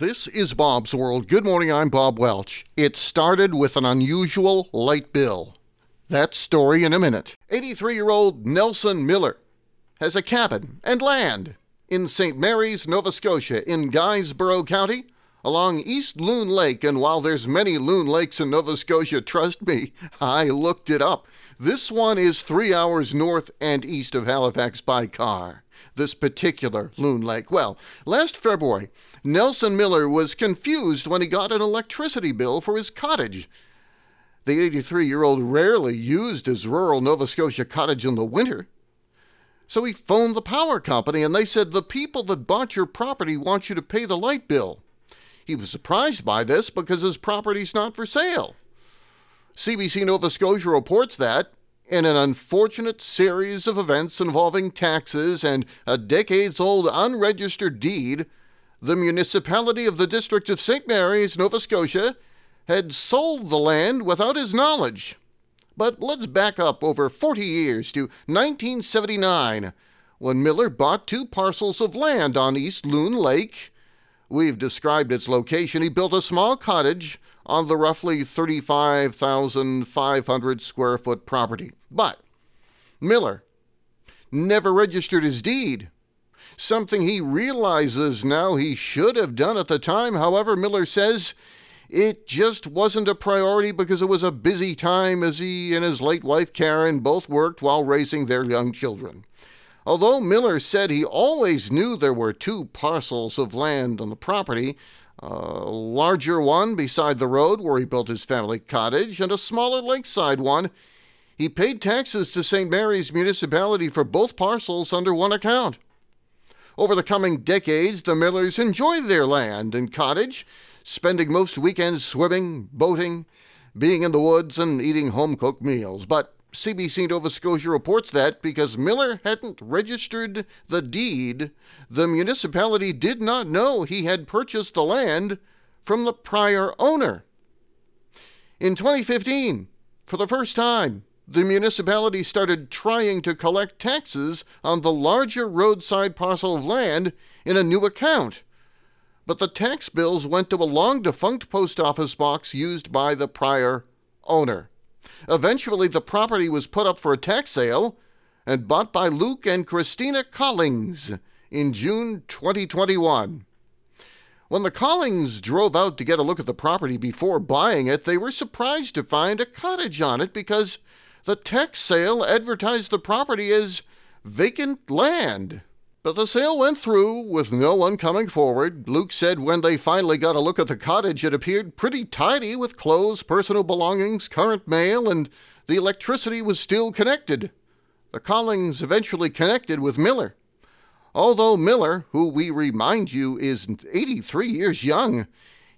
This is Bob's World. Good morning, I'm Bob Welch. It started with an unusual light bill. That story in a minute. 83 year old Nelson Miller has a cabin and land in St. Mary's, Nova Scotia, in Guysborough County, along East Loon Lake. And while there's many loon lakes in Nova Scotia, trust me, I looked it up. This one is three hours north and east of Halifax by car. This particular loon lake. Well, last February, Nelson Miller was confused when he got an electricity bill for his cottage. The 83 year old rarely used his rural Nova Scotia cottage in the winter. So he phoned the power company and they said, The people that bought your property want you to pay the light bill. He was surprised by this because his property's not for sale. CBC Nova Scotia reports that in an unfortunate series of events involving taxes and a decades old unregistered deed, the municipality of the district of St. Mary's, Nova Scotia, had sold the land without his knowledge. But let's back up over 40 years to 1979 when Miller bought two parcels of land on East Loon Lake. We've described its location. He built a small cottage on the roughly 35,500 square foot property. But Miller never registered his deed, something he realizes now he should have done at the time. However, Miller says it just wasn't a priority because it was a busy time as he and his late wife Karen both worked while raising their young children. Although Miller said he always knew there were two parcels of land on the property, a larger one beside the road where he built his family cottage, and a smaller lakeside one. He paid taxes to St. Mary's municipality for both parcels under one account. Over the coming decades, the Millers enjoyed their land and cottage, spending most weekends swimming, boating, being in the woods, and eating home cooked meals. But CBC Nova Scotia reports that because Miller hadn't registered the deed, the municipality did not know he had purchased the land from the prior owner. In 2015, for the first time, the municipality started trying to collect taxes on the larger roadside parcel of land in a new account. But the tax bills went to a long defunct post office box used by the prior owner. Eventually, the property was put up for a tax sale and bought by Luke and Christina Collings in June 2021. When the Collings drove out to get a look at the property before buying it, they were surprised to find a cottage on it because the tax sale advertised the property as vacant land. But the sale went through with no one coming forward. Luke said when they finally got a look at the cottage, it appeared pretty tidy with clothes, personal belongings, current mail, and the electricity was still connected. The Collings eventually connected with Miller. Although Miller, who we remind you is 83 years young,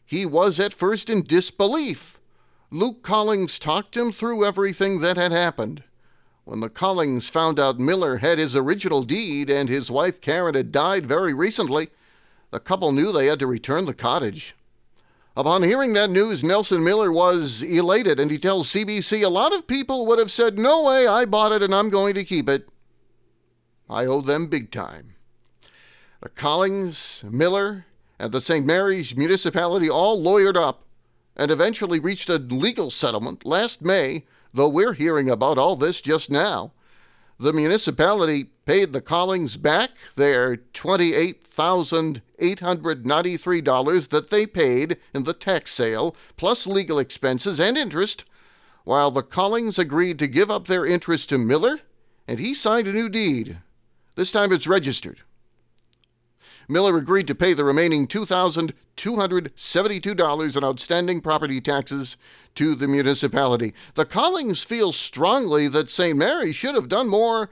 he was at first in disbelief. Luke Collings talked him through everything that had happened. When the Collings found out Miller had his original deed and his wife Karen had died very recently, the couple knew they had to return the cottage. Upon hearing that news, Nelson Miller was elated, and he tells CBC a lot of people would have said, No way, I bought it and I'm going to keep it. I owe them big time. The Collings, Miller, and the St. Mary's municipality all lawyered up and eventually reached a legal settlement last May though we're hearing about all this just now. The municipality paid the Collings back their $28,893 that they paid in the tax sale, plus legal expenses and interest, while the Collings agreed to give up their interest to Miller, and he signed a new deed. This time it's registered. Miller agreed to pay the remaining $2,272 in outstanding property taxes to the municipality. The Collings feel strongly that St. Mary should have done more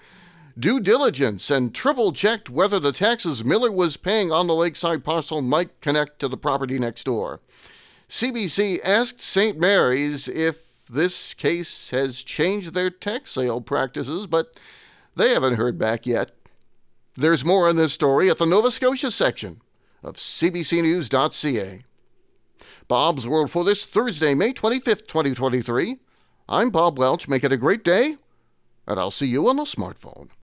due diligence and triple checked whether the taxes Miller was paying on the lakeside parcel might connect to the property next door. CBC asked St. Mary's if this case has changed their tax sale practices, but they haven't heard back yet. There's more on this story at the Nova Scotia section of cbcnews.ca. Bob's World for this Thursday, May 25th, 2023. I'm Bob Welch. Make it a great day, and I'll see you on the smartphone.